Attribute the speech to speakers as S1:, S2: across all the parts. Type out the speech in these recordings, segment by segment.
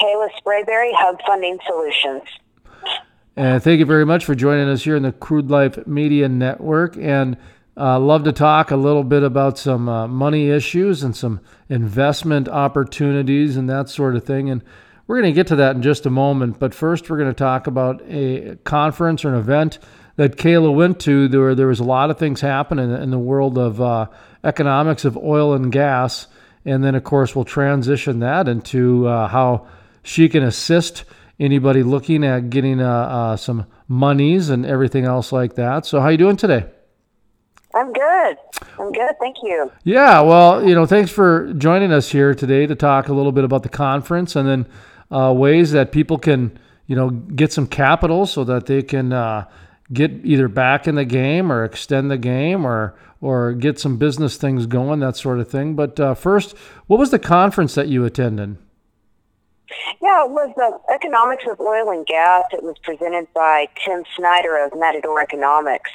S1: Kalah Sprabeary, Hub Funding Solutions.
S2: And thank you very much for joining us here in the Crude Life Media Network. And uh, love to talk a little bit about some uh, money issues and some investment opportunities and that sort of thing. And we're going to get to that in just a moment. But first, we're going to talk about a conference or an event that Kalah went to. There, there was a lot of things happening in the world of uh, economics of oil and gas. And then, of course, we'll transition that into uh, how she can assist anybody looking at getting uh, uh, some monies and everything else like that. So, how you doing today?
S1: I'm good. I'm good. Thank you.
S2: Yeah. Well, you know, thanks for joining us here today to talk a little bit about the conference and then uh, ways that people can, you know, get some capital so that they can uh, get either back in the game or extend the game or or get some business things going, that sort of thing. But uh, first, what was the conference that you attended?
S1: Yeah, it was the Economics of Oil and Gas. It was presented by Tim Snyder of Matador Economics.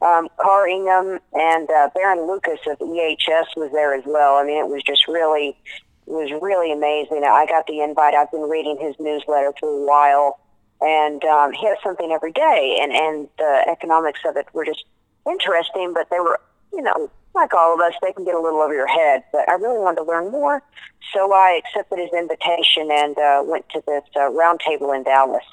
S1: Um, Karr Ingham and uh, Baron Lucas of EHS was there as well. I mean, it was just really, it was really amazing. I got the invite. I've been reading his newsletter for a while, and um, he has something every day. And and the economics of it were just interesting, but they were, you know, like all of us, they can get a little over your head. But I really wanted to learn more, so I accepted his invitation and uh, went to this uh, roundtable in Dallas.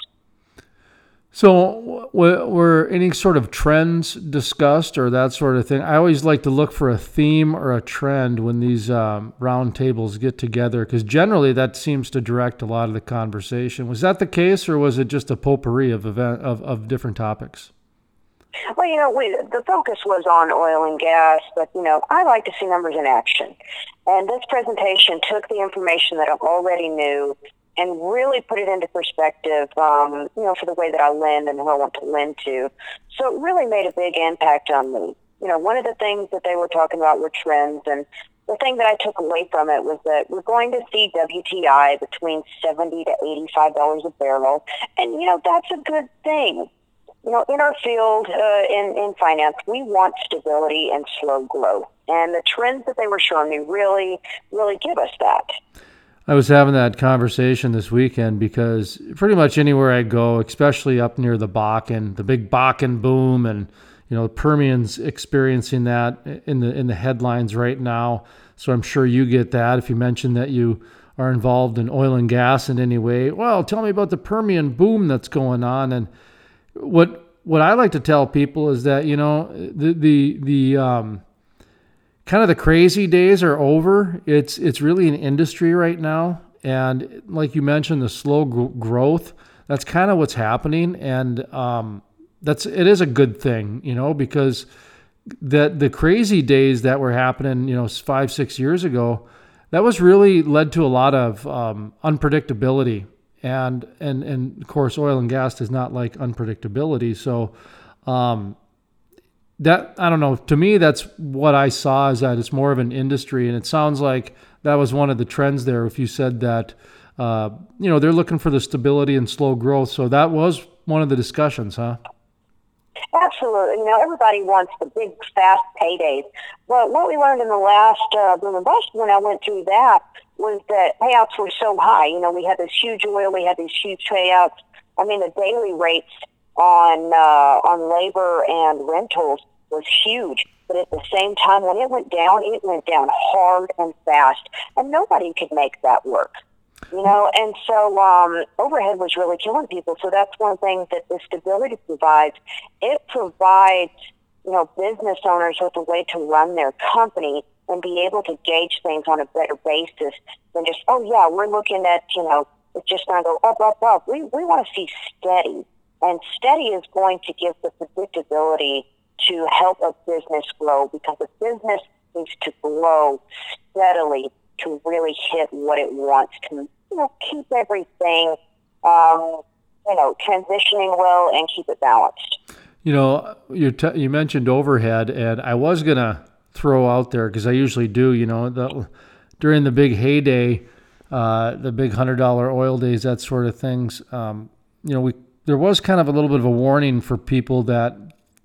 S2: So, were any sort of trends discussed or that sort of thing? I always like to look for a theme or a trend when these um, roundtables get together, because generally that seems to direct a lot of the conversation. Was that the case, or was it just a potpourri of event of, of different topics?
S1: Well, you know, we, the focus was on oil and gas, but, you know, I like to see numbers in action. And this presentation took the information that I already knew and really put it into perspective, um, you know, for the way that I lend and who I want to lend to. So it really made a big impact on me. You know, one of the things that they were talking about were trends, and the thing that I took away from it was that we're going to see WTI between seventy to eighty-five dollars a barrel, and you know that's a good thing you know, in our field, uh, in, in finance, we want stability and slow growth. And the trends that they were showing me really, really give us that.
S2: I was having that conversation this weekend because pretty much anywhere I go, especially up near the Bakken, the big Bakken boom, and you know, the Permian's experiencing that in the in the headlines right now. So I'm sure you get that if you mention that you are involved in oil and gas in any way. Well, tell me about the Permian boom that's going on and what what I like to tell people is that you know the the the um, kind of the crazy days are over. It's it's really an industry right now, and like you mentioned, the slow growth. That's kind of what's happening, and um, that's it is a good thing, you know, because that the crazy days that were happening, you know, five six years ago, that was really led to a lot of um, unpredictability and and and of course oil and gas does not like unpredictability. So um, that i don't know. To me that's what i saw is that it's more of an industry. And it sounds like that was one of the trends there. If you said that uh, you know they're looking for the stability and slow growth. So that was one of the discussions huh
S1: Absolutely. You know, everybody wants the big, fast paydays. But what we learned in the last uh, boom and bust when I went through that was that payouts were so high. You know, we had this huge oil, we had these huge payouts. I mean, the daily rates on uh, on labor and rentals was huge. But at the same time, when it went down, it went down hard and fast, and nobody could make that work. You know, and so um, overhead was really killing people. So that's one thing that the stability provides. It provides, you know, business owners with a way to run their company and be able to gauge things on a better basis than just, oh yeah, we're looking at, you know, it's just going to go up, up, up. We, we want to see steady. And steady is going to give the predictability to help a business grow because a business needs to grow steadily to really hit what it wants to, you know, keep everything, um, you know, transitioning well and keep it balanced.
S2: You know, you t- you mentioned overhead, and I was gonna throw out there because I usually do. You know, the, during the big heyday, uh, the big hundred dollar oil days, that sort of things. Um, you know, we there was kind of a little bit of a warning for people that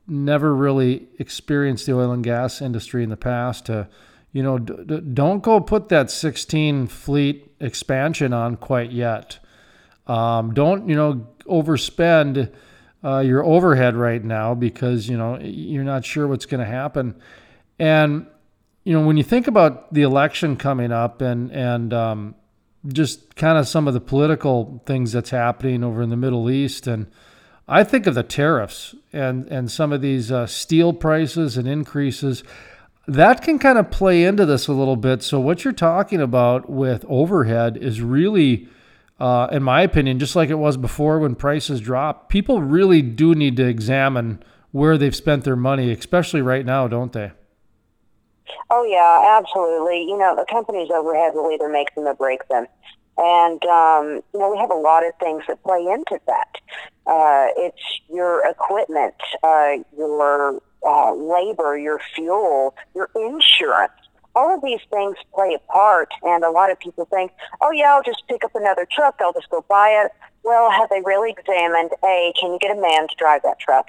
S2: never really experienced the oil and gas industry in the past to, you know, d- d- don't go put that 16 fleet expansion on quite yet. Um, don't you know overspend uh, your overhead right now because you know you're not sure what's going to happen. And you know when you think about the election coming up and and um, just kind of some of the political things that's happening over in the Middle East and I think of the tariffs and and some of these uh, steel prices and increases that can kind of play into this a little bit. So what you're talking about with overhead is really, uh, in my opinion, just like it was before when prices drop. People really do need to examine where they've spent their money, especially right now, don't they?
S1: Oh yeah, absolutely. You know, the company's overhead will either make them or break them. And, um, you know, we have a lot of things that play into that. Uh, it's your equipment, uh, your uh, labor, your fuel, your insurance. All of these things play a part, and a lot of people think, oh, yeah, I'll just pick up another truck. I'll just go buy it. Well, have they really examined A, can you get a man to drive that truck?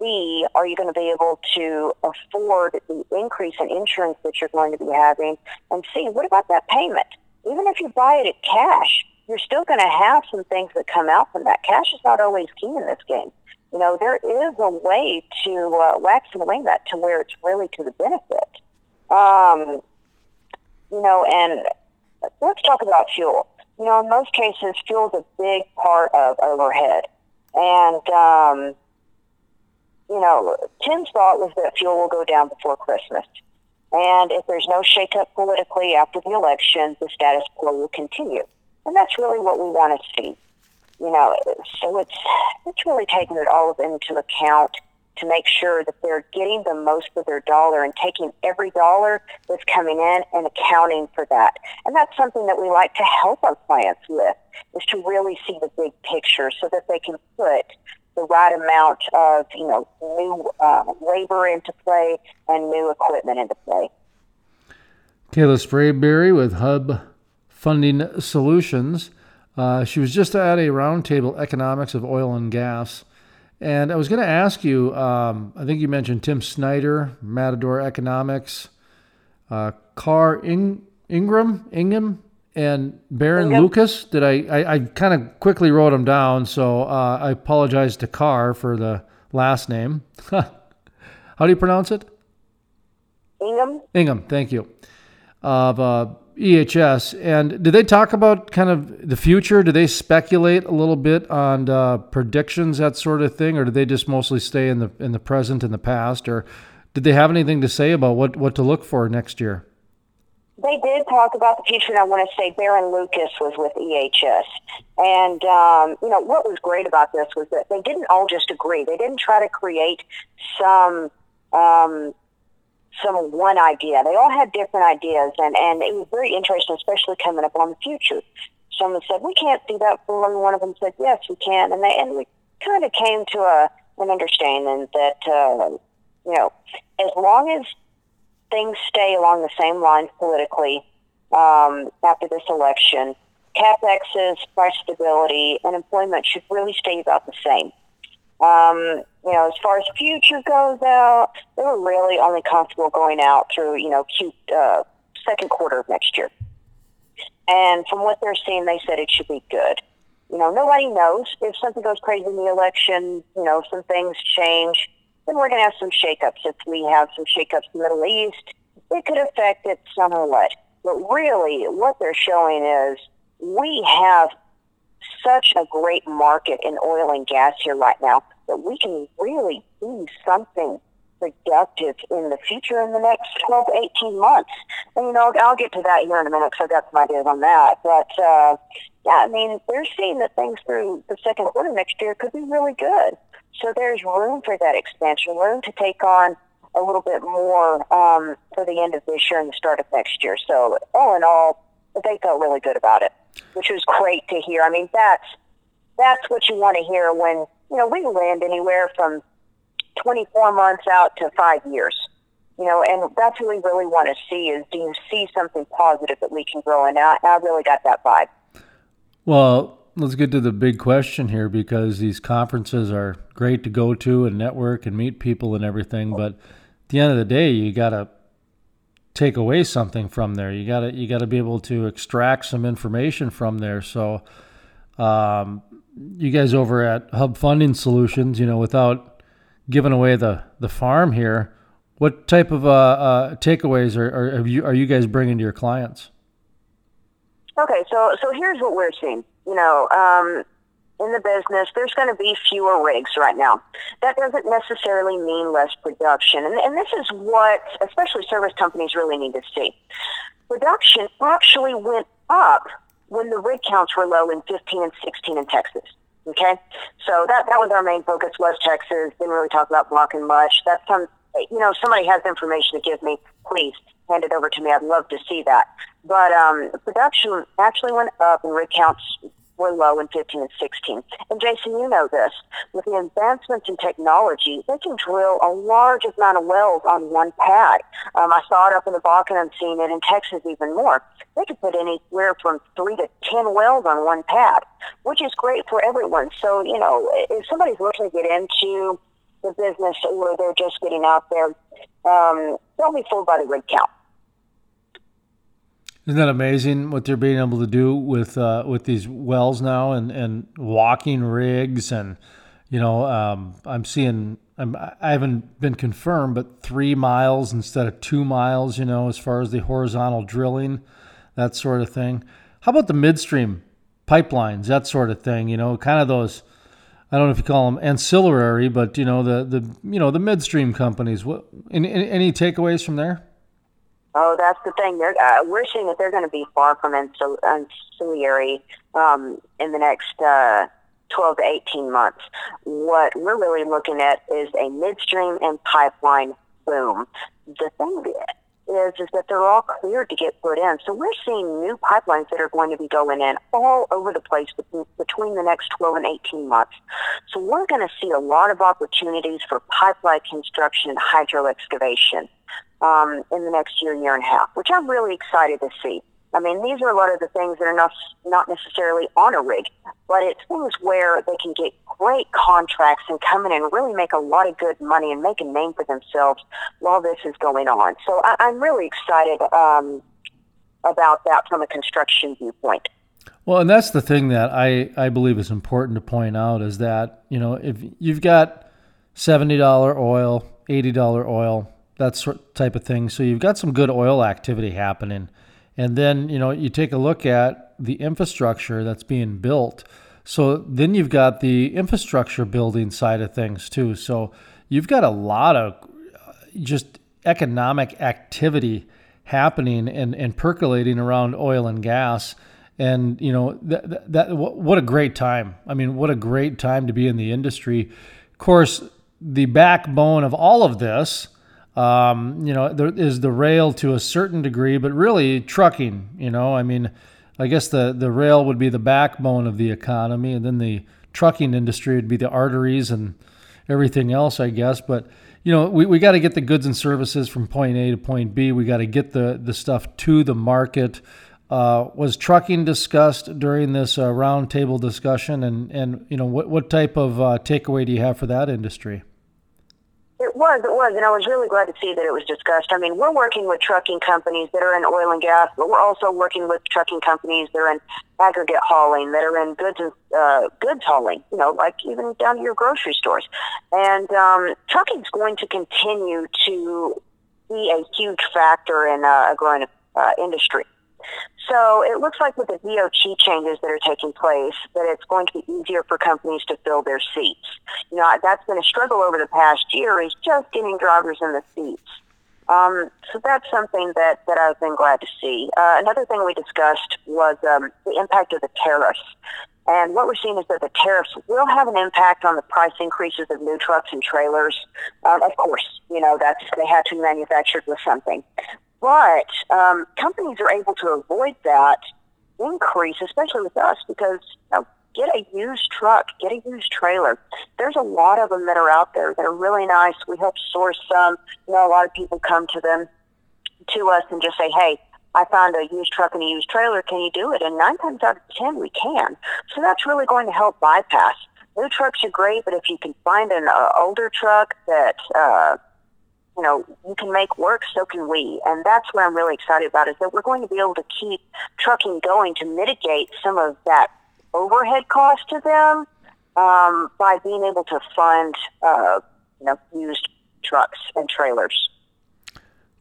S1: B, are you going to be able to afford the increase in insurance that you're going to be having? And C, what about that payment? Even if you buy it at cash, you're still going to have some things that come out from that. Cash is not always key in this game you know, there is a way to uh, wax and wane that to where it's really to the benefit. Um, you know, and let's talk about fuel. You know, in most cases, fuel is a big part of overhead. And, um, you know, Tim's thought was that fuel will go down before Christmas. And if there's no shakeup politically after the election, the status quo will continue. And that's really what we want to see you know, so it's it's really taking it all into account to make sure that they're getting the most of their dollar and taking every dollar that's coming in and accounting for that. And that's something that we like to help our clients with is to really see the big picture so that they can put the right amount of, you know, new uh, labor into play and new equipment into play.
S2: Kalah Sprabeary with Hub Funding Solutions. Uh, she was just at a roundtable economics of oil and gas. And I was going to ask you, um, I think you mentioned Tim Snyder, Matador Economics, uh, Karr In- Ingram, Ingham, and Baron Ingham. Lucas. Did I, I, I kind of quickly wrote them down, so uh, I apologize to Karr for the last name. How do you pronounce it?
S1: Ingham.
S2: Ingham, thank you. Of uh, EHS. And did they talk about kind of the future? Do they speculate a little bit on uh, predictions, that sort of thing, or do they just mostly stay in the in the present and the past? Or did they have anything to say about what, what to look for next year?
S1: They did talk about the future, and I want to say Baron Lucas was with EHS. And, um, you know, what was great about this was that they didn't all just agree. They didn't try to create some um, some one idea. They all had different ideas, and, and it was very interesting, especially coming up on the future. Someone said, we can't do that for. One of them said, yes, we can. And, they, and we kind of came to a, an understanding that, uh, you know, as long as things stay along the same lines politically um, after this election, CapEx's price stability and employment should really stay about the same. Um, you know, as far as future goes out, they were really only comfortable going out through, you know, Q, uh, second quarter of next year. And from what they're seeing, they said it should be good. You know, nobody knows if something goes crazy in the election, you know, some things change, then we're going to have some shakeups. If we have some shakeups in the Middle East, it could affect it somewhat. But really, what they're showing is we have such a great market in oil and gas here right now that we can really do something productive in the future in the next 12 to 18 months. And, you know, I'll get to that here in a minute because I've got some ideas on that. But, uh, yeah, I mean, they're seeing that things through the second quarter next year could be really good. So there's room for that expansion, room to take on a little bit more um, for the end of this year and the start of next year. So all in all, they felt really good about it, which was great to hear. I mean, that's that's what you want to hear when you know we land anywhere from 24 months out to five years. You know, and that's what we really want to see is do you see something positive that we can grow in? I, I really got that vibe.
S2: Well, let's get to the big question here because these conferences are great to go to and network and meet people and everything, but at the end of the day, you got to take away something from there. You got to you got to be able to extract some information from there. So, Um, you guys over at Hub Funding Solutions, you know, without giving away the the farm here, what type of uh, uh, takeaways are, are, you are you guys bringing to your clients?
S1: Okay, so so here's what we're seeing. You know, um, in the business, there's going to be fewer rigs right now. That doesn't necessarily mean less production, and, and this is what especially service companies really need to see. Production actually went up when the rig counts were low in 15 and 16 in Texas. Okay, so that that was our main focus. was Texas didn't really talk about Bakken much. That's some, you know, somebody has information to give me. Please hand it over to me. I'd love to see that. But um, production actually went up and rig counts were low in 15 and 16. And Jason, you know this. With the advancements in technology, they can drill a large amount of wells on one pad. Um, I saw it up in the Bakken. I'm seeing it in Texas even more. They could put anywhere from three to 10 wells on one pad, which is great for everyone. So, you know, if somebody's looking to get into the business or they're just getting out there, um, don't be fooled by the rig count.
S2: Isn't that amazing what they're being able to do with uh, with these wells now and, and walking rigs and you know um, I'm seeing I'm, I haven't been confirmed but three miles instead of two miles you know as far as the horizontal drilling that sort of thing. How about the midstream pipelines that sort of thing you know kind of those I don't know if you call them ancillary but you know the the you know the midstream companies. What any, any takeaways from there?
S1: Oh, that's the thing. They're, uh, we're seeing that they're going to be far from ancillary um, in the next uh, 12 to 18 months. What we're really looking at is a midstream and pipeline boom. The thing is, is that they're all cleared to get put in. So we're seeing new pipelines that are going to be going in all over the place between the next 12 and 18 months. So we're going to see a lot of opportunities for pipeline construction and hydro excavation um, in the next year, year and a half, which I'm really excited to see. I mean, these are a lot of the things that are not not necessarily on a rig, but it's things where they can get great contracts and come in and really make a lot of good money and make a name for themselves while this is going on. So I, I'm really excited um, about that from a construction viewpoint.
S2: Well, and that's the thing that I, I believe is important to point out is that, you know, if you've got $70 oil, $80 oil, that sort type of thing. So you've got some good oil activity happening. And then, you know, you take a look at the infrastructure that's being built. So then you've got the infrastructure building side of things too. So you've got a lot of uh, just economic activity happening and, and percolating around oil and gas. And, you know, that, that, that what a great time. I mean, what a great time to be in the industry. Of course, the backbone of all of this um, you know, there is the rail to a certain degree, but really trucking. You know, I mean, I guess the the rail would be the backbone of the economy, and then the trucking industry would be the arteries and everything else, I guess. But you know, we, we got to get the goods and services from point A to point B. We got to get the the stuff to the market. Uh, was trucking discussed during this uh, roundtable discussion, and and you know what what type of uh, takeaway do you have for that industry?
S1: It was, it was, and I was really glad to see that it was discussed. I mean, we're working with trucking companies that are in oil and gas, but we're also working with trucking companies that are in aggregate hauling, that are in goods and uh, goods hauling. You know, like even down to your grocery stores. And um, is going to continue to be a huge factor in uh, a growing uh, industry. So it looks like with the DOT changes that are taking place, that it's going to be easier for companies to fill their seats. You know, that's been a struggle over the past year is just getting drivers in the seats. Um, so that's something that, that I've been glad to see. Uh, another thing we discussed was um, the impact of the tariffs. And what we're seeing is that the tariffs will have an impact on the price increases of new trucks and trailers. Um, of course, you know, that's, they had to be manufactured with something. But um, companies are able to avoid that increase, especially with us, because you know, get a used truck, get a used trailer. There's a lot of them that are out there that are really nice. We help source some. You know, a lot of people come to them, to us, and just say, "Hey, I found a used truck and a used trailer. Can you do it?" And nine times out of ten, we can. So that's really going to help bypass. New trucks are great, but if you can find an uh, older truck that uh, you know, you can make work, so can we. And that's what I'm really excited about is that we're going to be able to keep trucking going to mitigate some of that overhead cost to them um, by being able to fund, uh, you know, used trucks and trailers.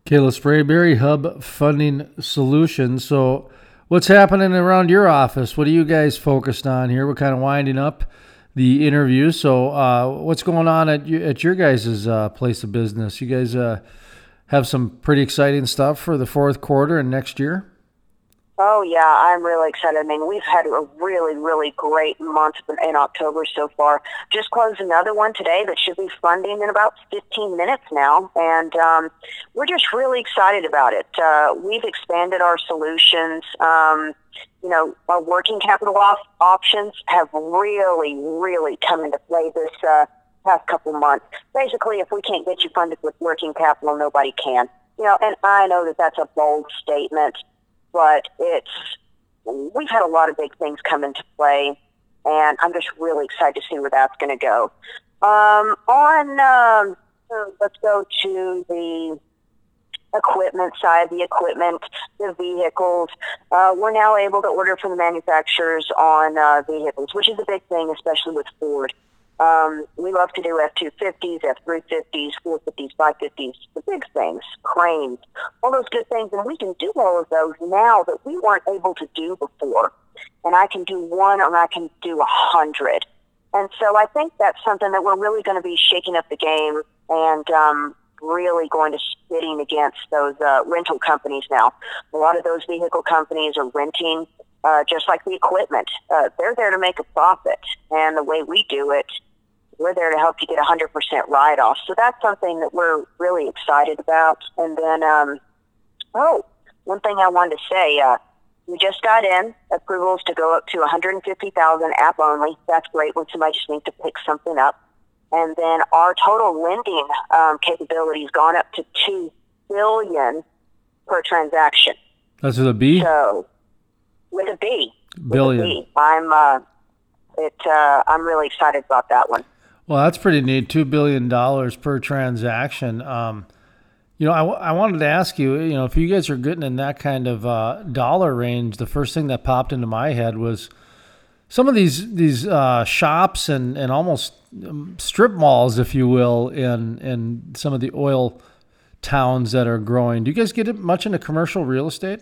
S2: Kalah Sprabeary, Hub Funding Solutions. So, what's happening around your office? What are you guys focused on here? We're kind of winding up the interview. So, uh, what's going on at at your guys' uh, place of business? You guys uh, have some pretty exciting stuff for the fourth quarter and next year.
S1: Oh yeah, I'm really excited. I mean, we've had a really, really great month in October so far. Just closed another one today that should be funding in about 15 minutes now, and um, we're just really excited about it. Uh, we've expanded our solutions. Um, you know, our working capital op- options have really, really come into play this uh, past couple months. Basically, if we can't get you funded with working capital, nobody can. You know, and I know that that's a bold statement but it's we've had a lot of big things come into play, and I'm just really excited to see where that's going to go. Um, on um, let's go to the equipment side, the equipment, the vehicles. Uh, we're now able to order from the manufacturers on uh, vehicles, which is a big thing, especially with Ford. Um, we love to do F-250s, F-350s, 450s, 550s, the big things, cranes, all those good things. And we can do all of those now that we weren't able to do before. And I can do one or I can do a hundred. And so I think that's something that we're really going to be shaking up the game and um, really going to spitting against those uh, rental companies now. A lot of those vehicle companies are renting uh, just like the equipment. Uh, they're there to make a profit. And the way we do it we're there to help you get a 100% write off. So that's something that we're really excited about. And then, um, oh, one thing I wanted to say, uh, we just got in approvals to go up to 150,000 app only. That's great when somebody just needs to pick something up. And then our total lending um, capability has gone up to two billion per transaction.
S2: That's with a B.
S1: So with a
S2: B. Billion.
S1: With a B. I'm uh, it. Uh, I'm really excited about that one.
S2: Well, that's pretty neat. Two billion dollars per transaction. Um, you know, I, I wanted to ask you. You know, if you guys are getting in that kind of uh, dollar range, the first thing that popped into my head was some of these these uh, shops and and almost um, strip malls, if you will, in in some of the oil towns that are growing. Do you guys get much into commercial real estate?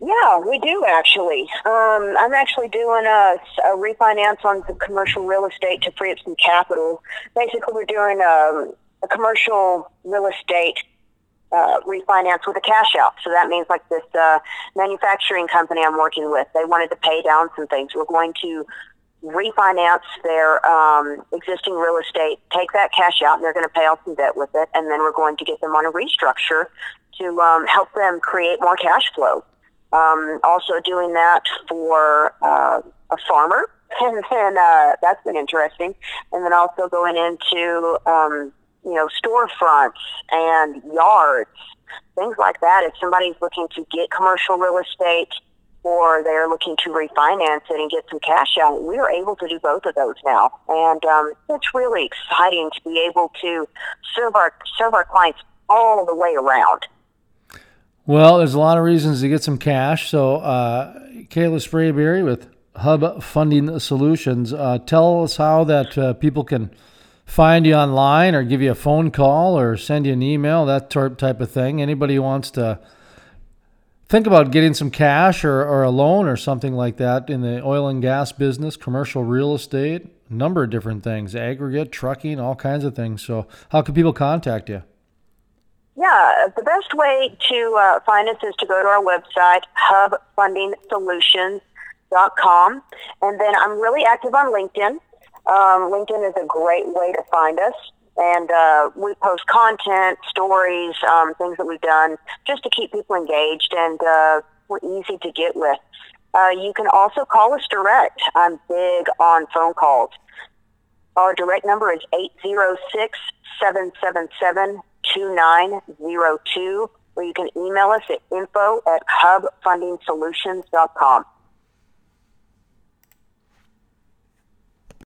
S1: Yeah, we do actually. Um, I'm actually doing a, a, refinance on the commercial real estate to free up some capital. Basically, we're doing a, um, a commercial real estate uh, refinance with a cash out. So that means like this uh, manufacturing company I'm working with, they wanted to pay down some things. We're going to refinance their um, existing real estate, take that cash out, and they're going to pay off some debt with it, and then we're going to get them on a restructure to um, help them create more cash flow. Um, also doing that for uh, a farmer, and then uh, that's been interesting. And then also going into um, you know storefronts and yards, things like that. If somebody's looking to get commercial real estate or they're looking to refinance it and get some cash out, we are able to do both of those now, and um, it's really exciting to be able to serve our serve our clients all the way around.
S2: Well, there's a lot of reasons to get some cash. So, uh, Kalah Sprabeary with Hub Funding Solutions, uh, tell us how that uh, people can find you online or give you a phone call or send you an email, that type of thing. Anybody who wants to think about getting some cash or, or a loan or something like that in the oil and gas business, commercial real estate, number of different things, aggregate, trucking, all kinds of things. So, how can people contact you?
S1: Yeah, the best way to uh, find us is to go to our website, hubfundingsolutions.com. And then I'm really active on LinkedIn. Um, LinkedIn is a great way to find us. And uh, we post content, stories, um, things that we've done just to keep people engaged. And uh, we're easy to get with. Uh, you can also call us direct. I'm big on phone calls. Our direct number is 806 777 2902, or you can email us at info at hubfundingsolutions.com.